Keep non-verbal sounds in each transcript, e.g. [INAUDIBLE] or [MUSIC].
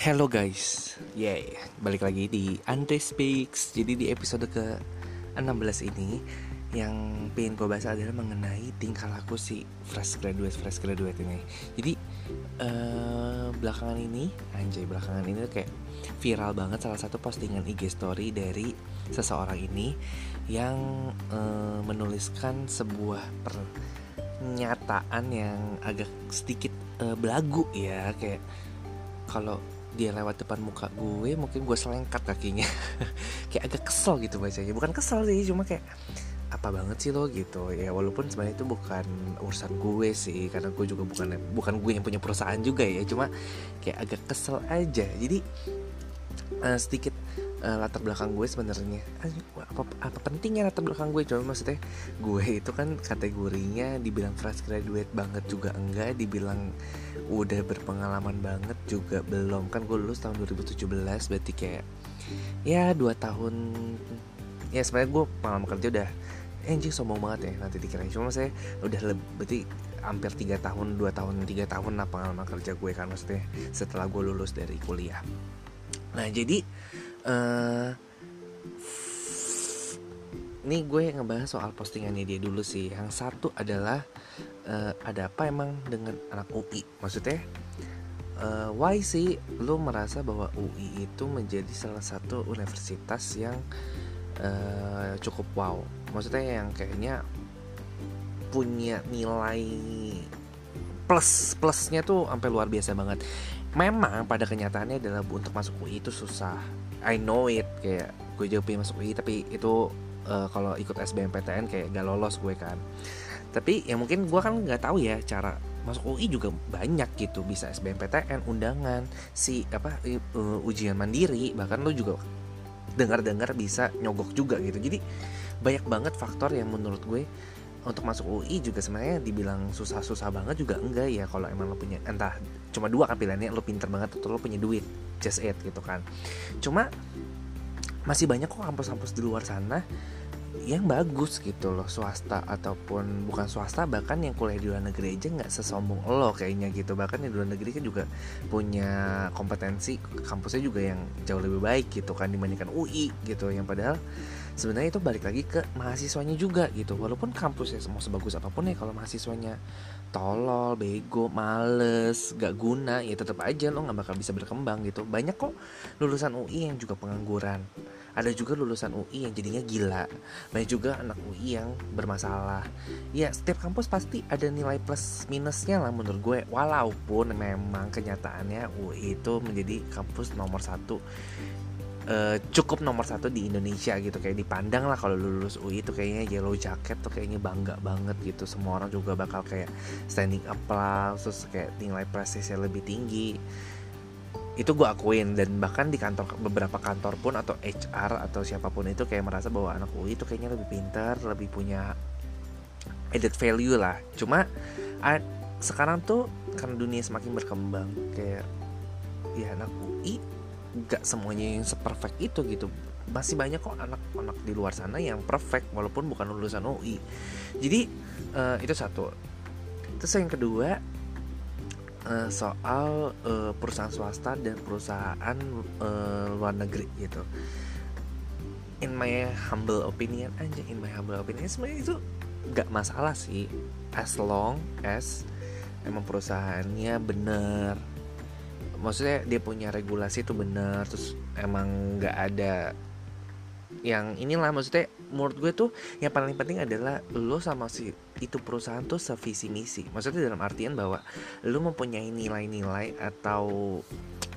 Hello guys, yay, balik lagi di Andre Speaks. Jadi di episode ke-16 ini Yang pengen gue bahas adalah mengenai tingkah laku si fresh graduate fresh graduate ini. Jadi uh, belakangan ini, anjay belakangan ini tuh kayak viral banget salah satu postingan IG story dari seseorang ini Yang uh, menuliskan sebuah pernyataan yang agak sedikit uh, belagu ya. Kayak kalau dia lewat depan muka gue mungkin gue selengkat kakinya. [LAUGHS] Kayak agak kesel gitu bacanya. Bukan kesel sih cuma kayak apa banget sih lo? gitu. Ya walaupun sebenarnya itu bukan urusan gue sih karena gue juga bukan bukan gue yang punya perusahaan juga ya. Cuma kayak agak kesel aja. Jadi uh, sedikit uh, latar belakang gue sebenarnya. Apa apa pentingnya latar belakang gue? Coba maksudnya gue itu kan kategorinya dibilang fresh graduate banget juga enggak dibilang udah berpengalaman banget juga belum. Kan gue lulus tahun 2017 berarti kayak ya dua tahun ya sebenarnya gue pengalaman kerja udah anjing sombong banget ya nanti dikira cuma saya udah lebih berarti hampir tiga tahun dua tahun tiga tahun lah pengalaman kerja gue kan maksudnya setelah gue lulus dari kuliah. Nah jadi uh, ini gue ngebahas soal postingannya dia dulu sih. Yang satu adalah uh, ada apa emang dengan anak UI maksudnya uh, why sih lo merasa bahwa UI itu menjadi salah satu universitas yang uh, cukup wow? Maksudnya yang kayaknya punya nilai plus plusnya tuh sampai luar biasa banget. Memang pada kenyataannya adalah untuk masuk UI itu susah I know it kayak gue juga pengen masuk UI tapi itu uh, kalau ikut SBMPTN kayak gak lolos gue kan. Tapi ya mungkin gue kan nggak tahu ya cara masuk UI juga banyak gitu bisa SBMPTN undangan si apa uh, ujian mandiri bahkan lo juga dengar-dengar bisa nyogok juga gitu. Jadi banyak banget faktor yang menurut gue untuk masuk UI juga sebenarnya dibilang susah-susah banget juga enggak ya kalau emang lo punya entah cuma dua kan pilihannya lo pinter banget atau lo punya duit just it gitu kan. Cuma masih banyak kok kampus-kampus di luar sana yang bagus gitu loh swasta ataupun bukan swasta bahkan yang kuliah di luar negeri aja nggak sesombong lo kayaknya gitu. Bahkan di luar negeri kan juga punya kompetensi kampusnya juga yang jauh lebih baik gitu kan dibandingkan UI gitu. Yang padahal sebenarnya itu balik lagi ke mahasiswanya juga gitu. Walaupun kampusnya mau sebagus apa pun ya kalau mahasiswanya tolol bego males gak guna ya tetap aja lo nggak bakal bisa berkembang gitu. Banyak kok lulusan UI yang juga pengangguran. Ada juga lulusan UI yang jadinya gila. Banyak juga anak UI yang bermasalah. Ya setiap kampus pasti ada nilai plus minusnya lah menurut gue. Walaupun memang kenyataannya UI itu menjadi kampus nomor satu uh, cukup nomor satu di Indonesia gitu. Kayak dipandang lah kalau lulus UI itu kayaknya yellow jacket tuh kayaknya bangga banget gitu. Semua orang juga bakal kayak standing applause terus kayak nilai prestisnya lebih tinggi. Itu gue akuin. Dan bahkan di kantor beberapa kantor pun atau HR atau siapa pun itu kayak merasa bahwa anak UI itu kayaknya lebih pintar lebih punya added value lah. Cuma sekarang tuh karena dunia semakin berkembang kayak ya anak UI gak semuanya yang seperfect itu gitu. Masih banyak kok anak-anak di luar sana yang perfect walaupun bukan lulusan UI jadi uh, itu satu. Terus yang kedua uh, soal uh, perusahaan swasta dan perusahaan uh, luar negeri gitu. In my humble opinion aja in my humble opinion sebenarnya itu gak masalah sih. As long as emang perusahaannya bener maksudnya dia punya regulasi itu benar terus emang nggak ada yang inilah maksudnya menurut gue tuh yang paling penting adalah lo sama si itu perusahaan tuh sevisi misi. Maksudnya dalam artian bahwa lo mempunyai nilai-nilai atau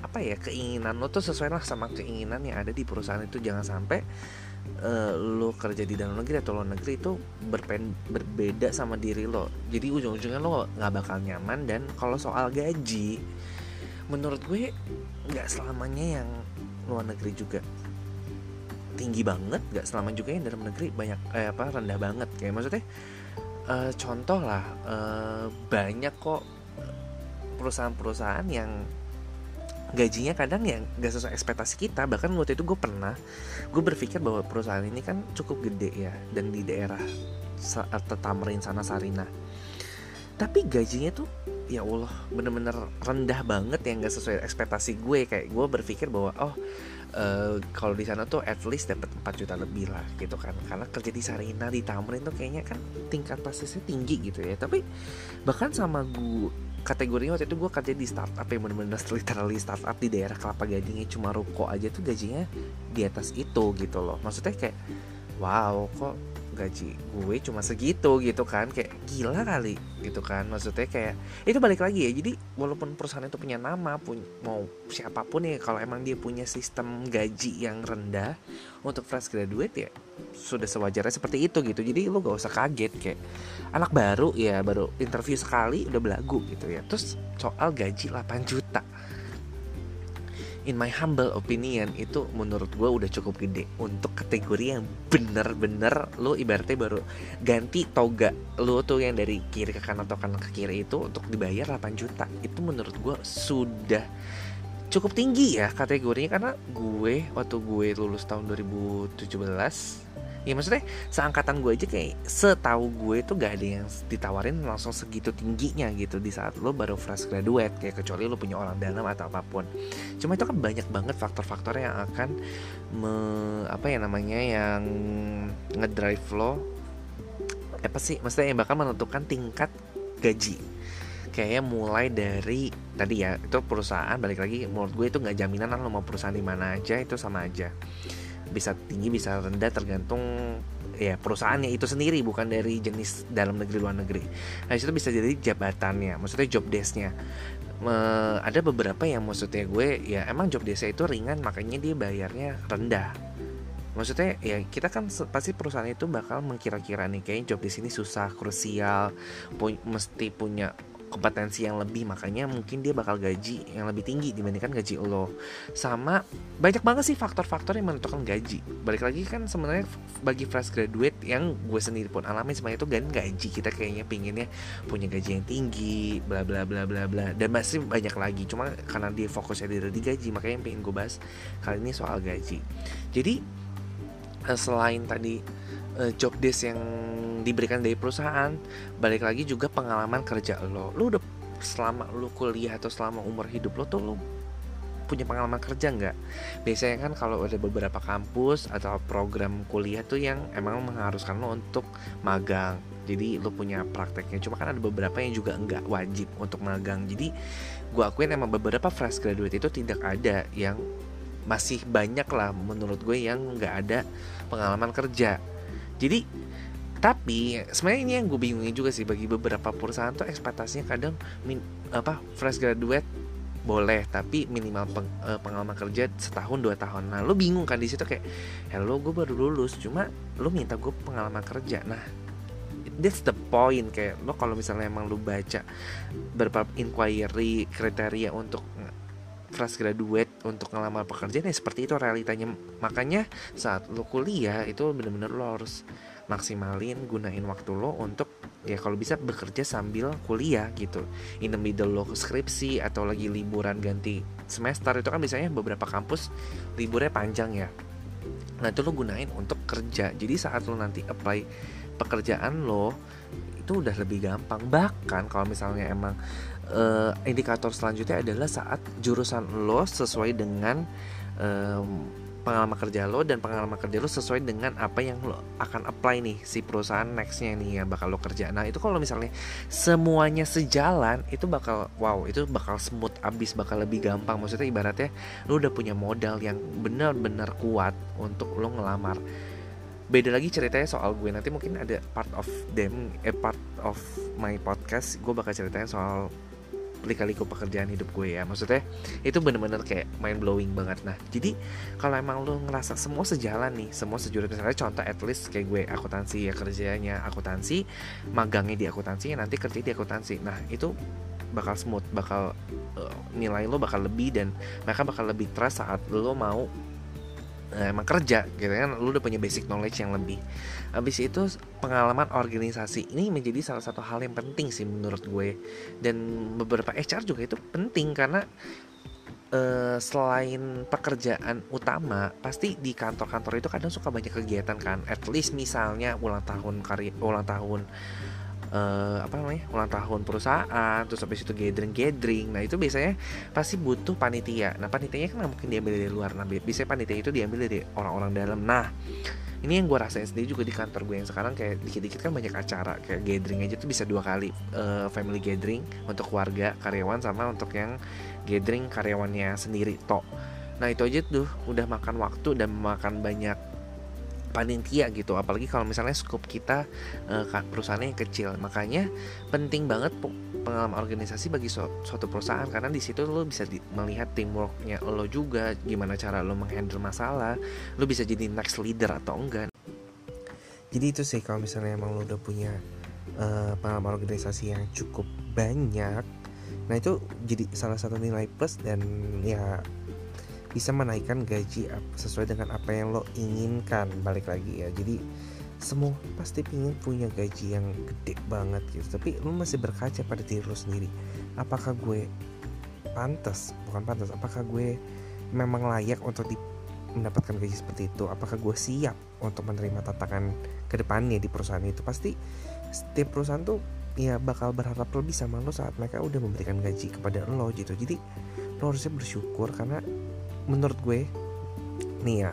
apa ya keinginan lo tuh sesuai lah sama keinginan yang ada di perusahaan itu. Jangan sampai uh, lo kerja di dalam negeri atau luar negeri itu berpen, berbeda sama diri lo. Jadi ujung-ujungnya lo nggak bakal nyaman dan kalau soal gaji menurut gue nggak selamanya yang luar negeri juga. Tinggi banget nggak selama juga yang dalam negeri banyak eh, apa rendah banget. Kayak maksudnya uh, contoh lah uh, banyak kok perusahaan-perusahaan yang gajinya kadang yang gak sesuai ekspektasi kita. Bahkan waktu itu gue pernah gue berpikir bahwa perusahaan ini kan cukup gede ya dan di daerah Tamrin sana Sarina tapi gajinya tuh ya Allah bener-bener rendah banget yang gak sesuai ekspektasi gue. Kayak gue berpikir bahwa oh uh, kalau di sana tuh at least dapat 4 juta lebih lah gitu kan. Karena kerja di Sarina di Tamrin tuh kayaknya kan tingkat prestisnya tinggi gitu ya. Tapi bahkan sama gue kategorinya waktu itu gue kerja di startup yang bener-bener [LAUGHS] literally startup di daerah Kelapa Gadingnya cuma ruko aja tuh gajinya di atas itu gitu loh. Maksudnya kayak wow kok gaji gue cuma segitu gitu kan kayak gila kali gitu kan maksudnya kayak itu balik lagi ya jadi walaupun perusahaan itu punya nama pun mau siapa pun ya kalau emang dia punya sistem gaji yang rendah untuk fresh graduate ya sudah sewajarnya seperti itu gitu jadi lo gak usah kaget kayak anak baru ya baru interview sekali udah belagu gitu ya terus soal gaji 8 juta in my humble opinion itu menurut gue udah cukup gede untuk kategori yang bener-bener lo ibaratnya baru ganti toga lo tuh yang dari kiri ke kanan atau kanan ke kiri itu untuk dibayar 8 juta. Itu menurut gue sudah cukup tinggi ya kategorinya karena gue waktu gue lulus tahun 2017 ya maksudnya seangkatan gue aja kayak setahu gue itu gak ada yang ditawarin langsung segitu tingginya gitu di saat lo baru fresh graduate kayak kecuali lo punya orang dalam atau apa pun. Cuma itu kan banyak banget faktor-faktor yang akan me, apa ya namanya yang ngedrive lo. Apa sih? Maksudnya yang bakal menentukan tingkat gaji. Kayaknya mulai dari tadi ya itu perusahaan balik lagi menurut gue itu nggak jaminan lo mau perusahaan di mana aja itu sama aja bisa tinggi bisa rendah tergantung ya perusahaannya itu sendiri bukan dari jenis dalam negeri luar negeri. Nah itu bisa jadi jabatannya, maksudnya job desknya. Me, ada beberapa yang maksudnya gue ya emang job desknya itu ringan makanya dia bayarnya rendah. Maksudnya ya kita kan pasti perusahaan itu bakal mengkira-kira nih kayaknya job di sini susah, krusial, pu mesti punya kompetensi yang lebih makanya mungkin dia bakal gaji yang lebih tinggi dibandingkan gaji lo. Sama banyak banget sih faktor-faktor yang menentukan gaji. Balik lagi kan sebenarnya bagi fresh graduate yang gue sendiri pun alami semuanya itu kan gaji kita kayaknya pinginnya punya gaji yang tinggi bla bla bla bla bla. Dan masih banyak lagi cuma karena dia fokusnya di gaji makanya yang pengen gue bahas kali ini soal gaji. Jadi selain tadi uh, job desk yang diberikan dari perusahaan balik lagi juga pengalaman kerja lo. Lo udah selama lo kuliah atau selama umur hidup lo tuh lo punya pengalaman kerja nggak? Biasanya kan kalau ada beberapa kampus atau program kuliah tuh yang emang mengharuskan lo untuk magang. Jadi lo punya prakteknya. Cuma kan ada beberapa yang juga nggak wajib untuk magang. Jadi gue akuin emang beberapa fresh graduate itu tidak ada yang masih banyak lah menurut gue yang nggak ada pengalaman kerja. Jadi tapi sebenarnya ini yang gue bingungin juga sih bagi beberapa perusahaan tuh ekspektasinya kadang min, apa fresh graduate boleh tapi minimal peng, uh, pengalaman kerja setahun dua tahun. Nah lo bingung kan di situ kayak hello gue baru lulus cuma lo minta gue pengalaman kerja. Nah that's the point kayak lo kalau misalnya emang lo baca beberapa inquiry kriteria untuk fresh graduate untuk ngelamar pekerjaan ya seperti itu realitanya. Makanya saat lo kuliah itu bener-bener lo harus maksimalin gunain waktu lo untuk ya kalau bisa bekerja sambil kuliah gitu. In the middle lo skripsi atau lagi liburan ganti semester itu kan biasanya beberapa kampus liburnya panjang ya. Nah itu lo gunain untuk kerja. Jadi saat lo nanti apply pekerjaan lo itu udah lebih gampang. Bahkan kalau misalnya emang uh, indikator selanjutnya adalah saat jurusan lo sesuai dengan um, pengalaman kerja lo dan pengalaman kerja lo sesuai dengan apa yang lo akan apply nih si perusahaan nextnya nih yang bakal lo kerja. Nah itu kalau misalnya semuanya sejalan itu bakal wow itu bakal smooth abis bakal lebih gampang. Maksudnya ibaratnya lo udah punya modal yang benar-benar kuat untuk lo ngelamar. Beda lagi ceritanya soal gue. Nanti mungkin ada part of them eh part of my podcast gue bakal ceritain soal lika-liku pekerjaan hidup gue ya. Maksudnya itu bener-bener kayak mind blowing banget. Nah jadi kalau emang lo ngerasa semua sejalan nih semua sejurusan misalnya contoh at least kayak gue akuntansi ya kerjanya akuntansi magangnya di akuntansi ya nanti kerja di akuntansi. Nah itu bakal smooth bakal uh, nilai lo bakal lebih dan mereka bakal lebih trust saat lo mau emang kerja gitu kan. Lu udah punya basic knowledge yang lebih. Habis itu pengalaman organisasi ini menjadi salah satu hal yang penting sih menurut gue. Dan beberapa HR juga itu penting karena uh, selain pekerjaan utama pasti di kantor-kantor itu kadang suka banyak kegiatan kan. At least misalnya ulang tahun karya ulang tahun uh, apa namanya ulang tahun perusahaan terus habis itu gathering gathering nah itu biasanya pasti butuh panitia. Nah panitianya kan mungkin diambil dari luar. Nah biasanya panitia itu diambil dari orang-orang dalam. Nah ini yang gue rasain sendiri juga di kantor gue yang sekarang kayak dikit-dikit kan banyak acara. Kayak gathering aja tuh bisa dua kali. Uh, family gathering untuk keluarga karyawan sama untuk yang gathering karyawannya sendiri tok nah itu aja tuh. Udah makan waktu dan makan banyak panitia gitu. Apalagi kalau misalnya scope kita uh, perusahaannya yang kecil. Makanya penting banget pengalaman organisasi bagi suatu perusahaan. Karena di situ lo bisa di, melihat teamworknya lo juga. Gimana cara lo menghandle masalah. Lo bisa jadi next leader atau enggak. Jadi itu sih kalau misalnya emang lo udah punya uh, pengalaman organisasi yang cukup banyak. Nah itu jadi salah satu nilai plus dan ya bisa menaikkan gaji sesuai dengan apa yang lo inginkan balik lagi ya. Jadi semua pasti ingin punya gaji yang gede banget gitu tapi lo masih berkaca pada diri lo sendiri. Apakah gue pantas? Bukan pantas apakah gue memang layak untuk di, mendapatkan gaji seperti itu? Apakah gue siap untuk menerima tantangan ke depannya di perusahaan itu? Pasti setiap perusahaan tuh ya bakal berharap lebih sama lo saat mereka udah memberikan gaji kepada lo gitu. Jadi lo harusnya bersyukur karena menurut gue nih ya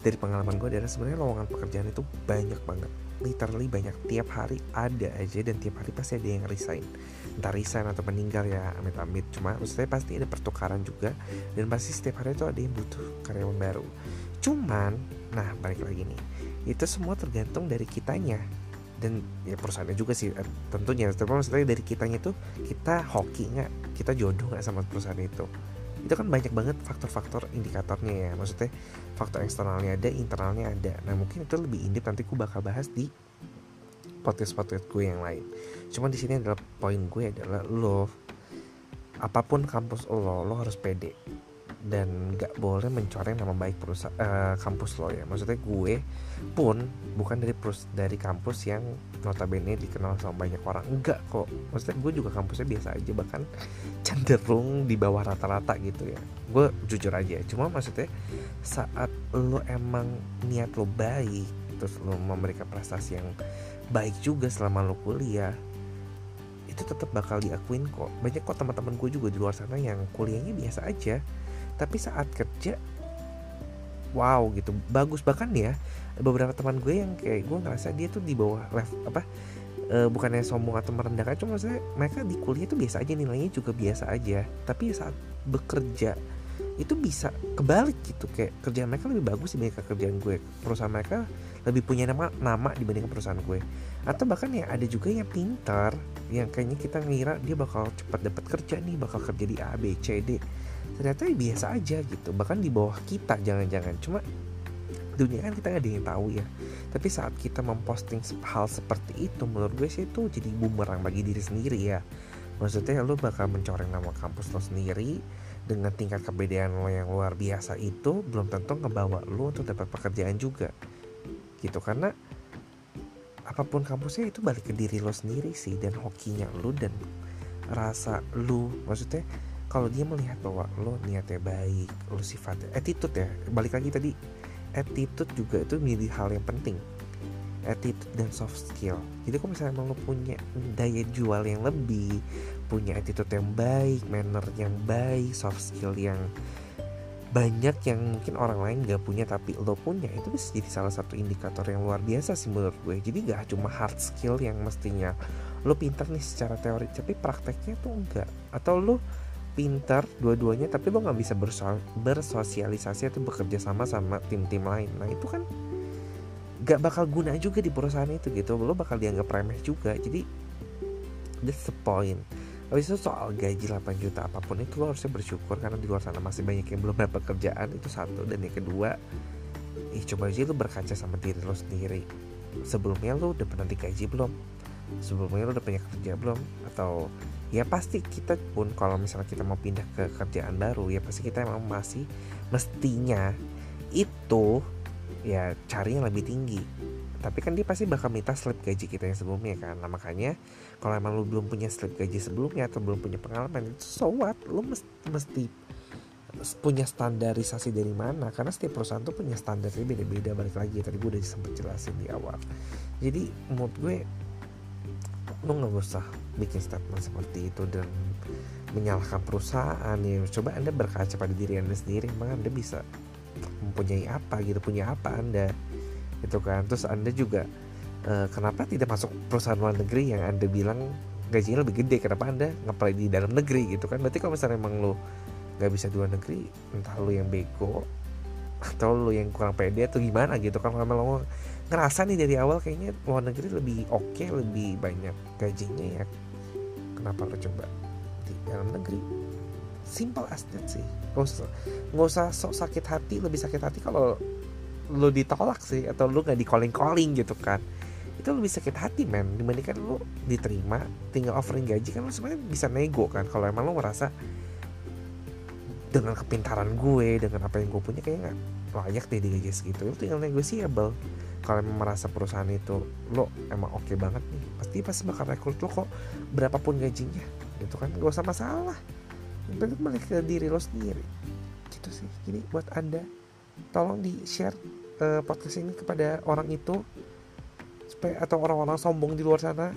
dari pengalaman gue adalah sebenarnya lowongan pekerjaan itu banyak banget. Literally banyak. Tiap hari ada aja dan tiap hari pasti ada yang resign. Entah resign atau meninggal ya amit-amit. Cuma maksudnya pasti ada pertukaran juga dan pasti setiap hari itu ada yang butuh karyawan baru. Cuman nah balik lagi nih. Itu semua tergantung dari kitanya. Dan ya perusahaannya juga sih eh, tentunya. Tapi maksudnya dari kitanya itu kita hoki nggak? Kita jodoh nggak sama perusahaan itu itu kan banyak banget faktor-faktor indikatornya ya. Maksudnya faktor eksternalnya ada internalnya ada. Nah mungkin itu lebih indip nanti gue bakal bahas di podcast podcast gue yang lain. Cuma di sini adalah poin gue adalah lo apa pun kampus lo lo harus pede dan gak boleh mencoreng nama baik perusahaan uh, kampus lo ya. Maksudnya gue pun bukan dari perus dari kampus yang notabene dikenal sama banyak orang. Enggak kok. Maksudnya gue juga kampusnya biasa aja bahkan cenderung di bawah rata-rata gitu ya. Gue jujur aja cuma maksudnya saat lo emang niat lo baik terus lo memberikan prestasi yang baik juga selama lo kuliah itu tetap bakal diakuin kok. Banyak kok teman-teman gue juga di luar sana yang kuliahnya biasa aja tapi saat kerja wow gitu. Bagus bahkan ya beberapa teman gue yang kayak gue ngerasa dia tuh di bawah level apa e, bukannya sombong atau merendahkan cuma maksudnya mereka di kuliah itu biasa aja nilainya juga biasa aja. Tapi saat bekerja itu bisa kebalik gitu. Kayak kerjaan mereka lebih bagus dibandingkan kerjaan gue. Perusahaan mereka lebih punya nama nama dibandingkan perusahaan gue. Atau bahkan ya ada juga yang pintar yang kayaknya kita ngira dia bakal cepat dapat kerja nih bakal kerja di A B C D ternyata ya biasa aja gitu. Bahkan di bawah kita jangan-jangan. Cuma dunia kan kita nggak ada yang tahu ya. Tapi saat kita memposting hal seperti itu menurut gue sih itu jadi bumerang bagi diri sendiri ya. Maksudnya lo bakal mencoreng nama kampus lo sendiri dengan tingkat kebedaan lo yang luar biasa itu belum tentu ngebawa lo untuk dapat pekerjaan juga. Gitu karena apa pun kampusnya itu balik ke diri lo sendiri sih dan hokinya lo dan rasa lo maksudnya kalau dia melihat bahwa lo niatnya baik lo sifatnya attitude ya balik lagi tadi attitude juga itu menjadi hal yang penting. Attitude dan soft skill. Jadi kalau misalnya emang lo punya daya jual yang lebih punya attitude yang baik manner yang baik soft skill yang banyak yang mungkin orang lain gak punya tapi lo punya itu bisa jadi salah satu indikator yang luar biasa sih menurut gue. Jadi gak cuma hard skill yang mestinya lo pintar nih secara teori tapi prakteknya tuh enggak atau lo pintar dua-duanya tapi lo nggak bisa bersosialisasi atau bekerja sama sama tim-tim lain. Nah itu kan gak bakal guna juga di perusahaan itu gitu. Lo bakal dianggap remeh juga. Jadi that's the point. Habis itu soal gaji 8 juta apa pun itu lo harusnya bersyukur karena di luar sana masih banyak yang belum dapat pekerjaan itu satu. Dan yang kedua ih coba aja lo berkaca sama diri lo sendiri. Sebelumnya lo udah pernah digaji belum? Sebelumnya lo udah punya kerja belum? Atau ya pasti kita pun kalau misalnya kita mau pindah ke kerjaan baru ya pasti kita emang masih mestinya itu ya cari yang lebih tinggi. Tapi kan dia pasti bakal minta slip gaji kita yang sebelumnya kan. Nah makanya kalau emang lu belum punya slip gaji sebelumnya atau belum punya pengalaman itu so what? Lu mesti, mesti punya standarisasi dari mana? Karena setiap perusahaan tuh punya standarnya beda-beda. Balik lagi tadi gue udah sempat jelasin di awal. Jadi menurut gue lu nggak usah bikin statement seperti itu dan menyalahkan perusahaan ya. Coba anda berkaca pada diri anda sendiri emang anda bisa mempunyai apa gitu? Punya apa anda? Itu kan. Terus anda juga uh, kenapa tidak masuk perusahaan luar negeri yang anda bilang gajinya lebih gede? Kenapa anda ngapain di dalam negeri gitu kan? Berarti kalau misalnya emang lo nggak bisa di luar negeri entah lo yang bego atau lo yang kurang pede atau gimana gitu kan? Kalau lo ngerasa nih dari awal kayaknya luar negeri lebih oke okay, lebih banyak gajinya ya kenapa lo coba di dalam negeri? Simple as that sih. Nggak usah nggak usah sok sakit hati lebih sakit hati kalau lo ditolak sih atau lo nggak di calling calling gitu kan. Itu lebih sakit hati men. Dibandingkan lo diterima tinggal offering gaji kan lo sebenarnya bisa nego kan. Kalau emang lo merasa dengan kepintaran gue dengan apa yang gue punya kayaknya nggak layak deh digaji segitu lo tinggal negosiable kalau emang merasa perusahaan itu lo emang oke okay banget nih pasti pasti bakal rekrut lo kok berapapun gajinya gitu kan. Gak usah masalah. Berarti balik ke diri lo sendiri. Gitu sih. Jadi buat anda tolong di share uh, podcast ini kepada orang itu supaya atau orang-orang sombong di luar sana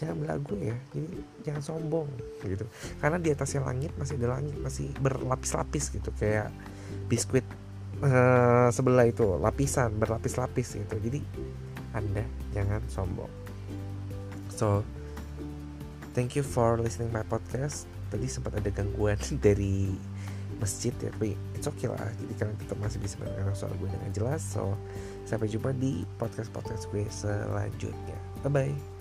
jangan belagu ya. Jadi jangan sombong gitu. Karena di atasnya langit masih ada langit masih berlapis-lapis gitu kayak biskuit uh, sebelah itu lapisan berlapis-lapis gitu jadi anda jangan sombong. So thank you for listening my podcast. Tadi sempat ada gangguan [LAUGHS] dari masjid ya tapi it's okay lah. Jadi kalian tetap masih bisa mendengar suara gue dengan jelas. So sampai jumpa di podcast podcast gue selanjutnya. Bye bye